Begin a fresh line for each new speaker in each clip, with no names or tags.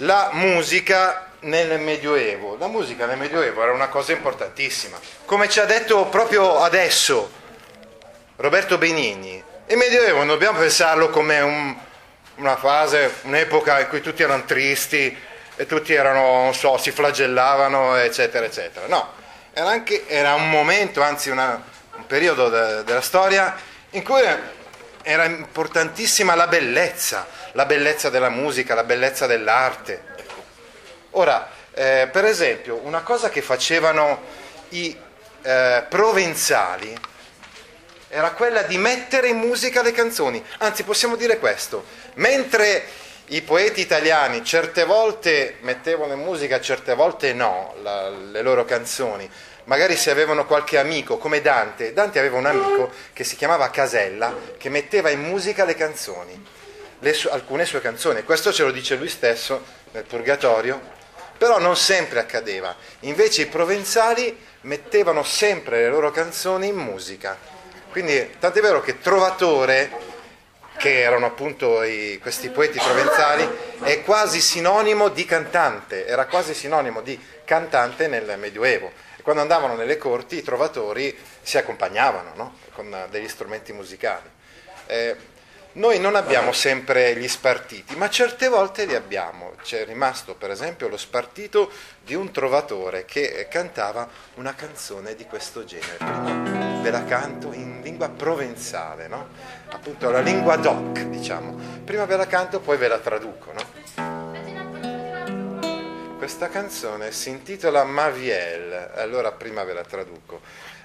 La musica nel Medioevo. La musica nel Medioevo era una cosa importantissima. Come ci ha detto proprio adesso Roberto Benigni, il Medioevo non dobbiamo pensarlo come un, una fase, un'epoca in cui tutti erano tristi e tutti erano, non so, si flagellavano, eccetera, eccetera. No, era, anche, era un momento, anzi una, un periodo de, della storia in cui era importantissima la bellezza, la bellezza della musica, la bellezza dell'arte. Ora, eh, per esempio, una cosa che facevano i eh, provenzali era quella di mettere in musica le canzoni. Anzi, possiamo dire questo, mentre i poeti italiani certe volte mettevano in musica, certe volte no, la, le loro canzoni, magari se avevano qualche amico, come Dante, Dante aveva un amico che si chiamava Casella, che metteva in musica le canzoni, le su- alcune sue canzoni, questo ce lo dice lui stesso nel Purgatorio, però non sempre accadeva, invece i provenzali mettevano sempre le loro canzoni in musica, quindi tant'è vero che Trovatore, che erano appunto i, questi poeti provenzali, è quasi sinonimo di cantante, era quasi sinonimo di cantante nel Medioevo. Quando andavano nelle corti i trovatori si accompagnavano no? con degli strumenti musicali. Eh, noi non abbiamo sempre gli spartiti, ma certe volte li abbiamo. C'è rimasto per esempio lo spartito di un trovatore che cantava una canzone di questo genere. Prima ve la canto in lingua provenzale, no? appunto la lingua doc, diciamo. Prima ve la canto, poi ve la traduco. No? Questa canzone si intitola Maviel, allora prima ve la traduco.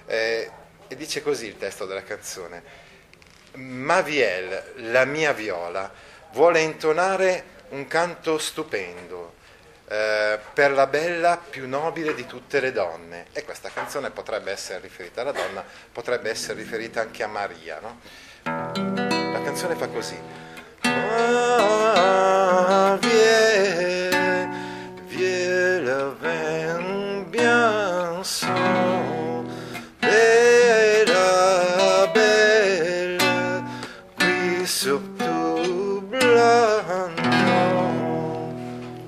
Eh, e dice così il testo della canzone. Maviel, la mia viola, vuole intonare un canto stupendo eh, per la bella più nobile di tutte le donne. E questa canzone potrebbe essere riferita alla donna, potrebbe essere riferita anche a Maria. No? La canzone fa così. Viens le bien son, bella, bella, qui sotto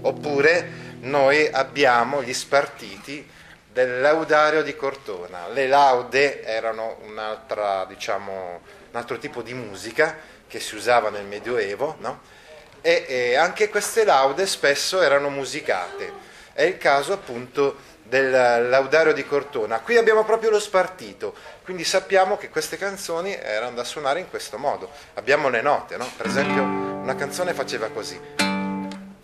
Oppure noi abbiamo gli spartiti del laudario di Cortona. Le laude erano diciamo, un altro tipo di musica che si usava nel Medioevo, no? e, e anche queste laude spesso erano musicate. È il caso appunto del laudario di Cortona. Qui abbiamo proprio lo spartito, quindi sappiamo che queste canzoni erano da suonare in questo modo. Abbiamo le note, no? Per esempio una canzone faceva così.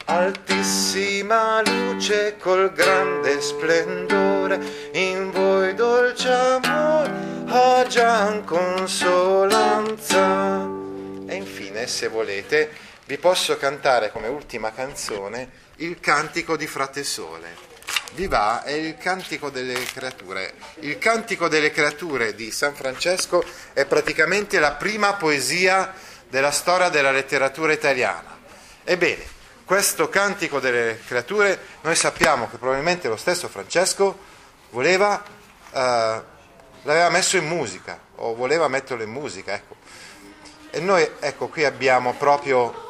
Altissima luce col grande splendore, in voi dolce amore, agian consolanza. E infine, se volete, vi posso cantare come ultima canzone il cantico di Frate Sole. Vi va? È il cantico delle creature. Il cantico delle creature di San Francesco è praticamente la prima poesia della storia della letteratura italiana. Ebbene, questo cantico delle creature, noi sappiamo che probabilmente lo stesso Francesco voleva, eh, l'aveva messo in musica, o voleva metterlo in musica, ecco. E noi, ecco, qui abbiamo proprio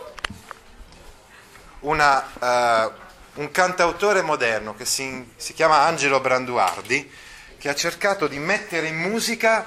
una, eh, un cantautore moderno che si, si chiama Angelo Branduardi, che ha cercato di mettere in musica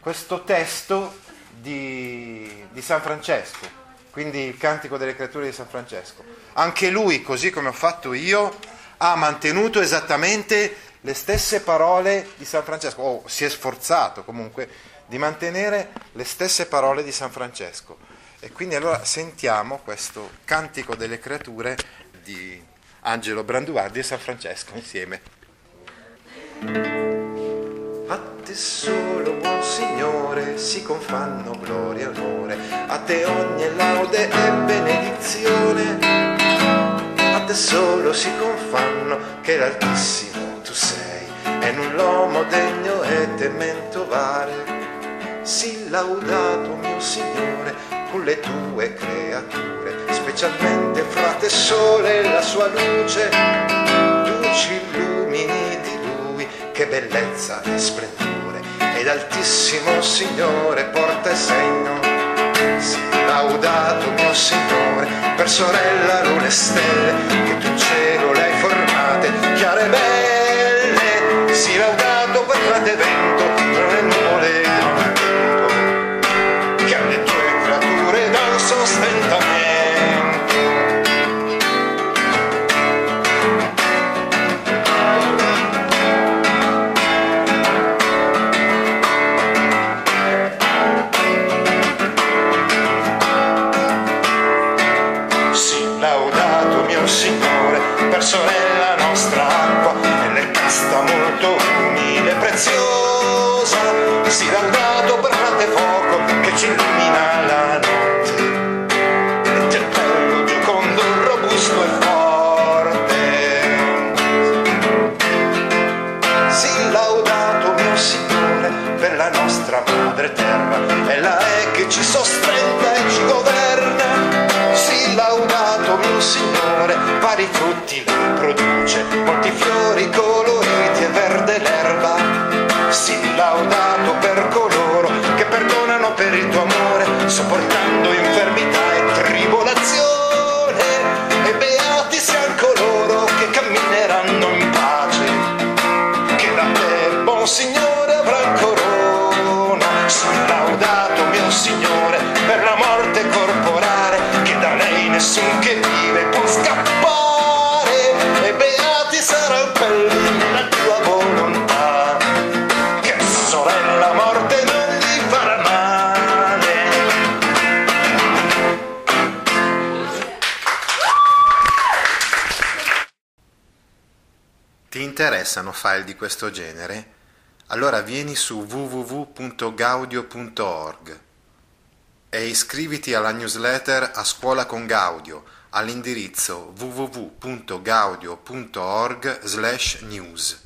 questo testo di, di San Francesco quindi il cantico delle creature di San Francesco. Anche lui, così come ho fatto io, ha mantenuto esattamente le stesse parole di San Francesco, o si è sforzato comunque di mantenere le stesse parole di San Francesco. E quindi allora sentiamo questo cantico delle creature di Angelo Branduardi e San Francesco insieme. A te solo, buon Signore, si confanno gloria e onore, a te ogni laude e benedizione. solo si confanno che l'altissimo tu sei e un uomo degno e temento vale. Sii laudato mio Signore con le tue creature, specialmente frate sole e la sua luce, tu ci illumini di lui, che bellezza e splendore, ed altissimo Signore porta il segno. Sii laudato mio Signore, per sorella lune stelle, che tu cielo le hai formate, chiare belle, Sì, laudato per frate fuoco che ci illumina la notte. E del bello giocondo, robusto e forte. Sì, laudato mio Signore, per la nostra madre terra, ella è che ci sostenta e ci governa. Sì, laudato mio Signore, vari frutti lei produce, molti fiori coloriti e verde l'erba. Sorella morte non gli farà male. Ti interessano file di questo genere? Allora vieni su www.gaudio.org e iscriviti alla newsletter A Scuola con Gaudio all'indirizzo www.gaudio.org/news.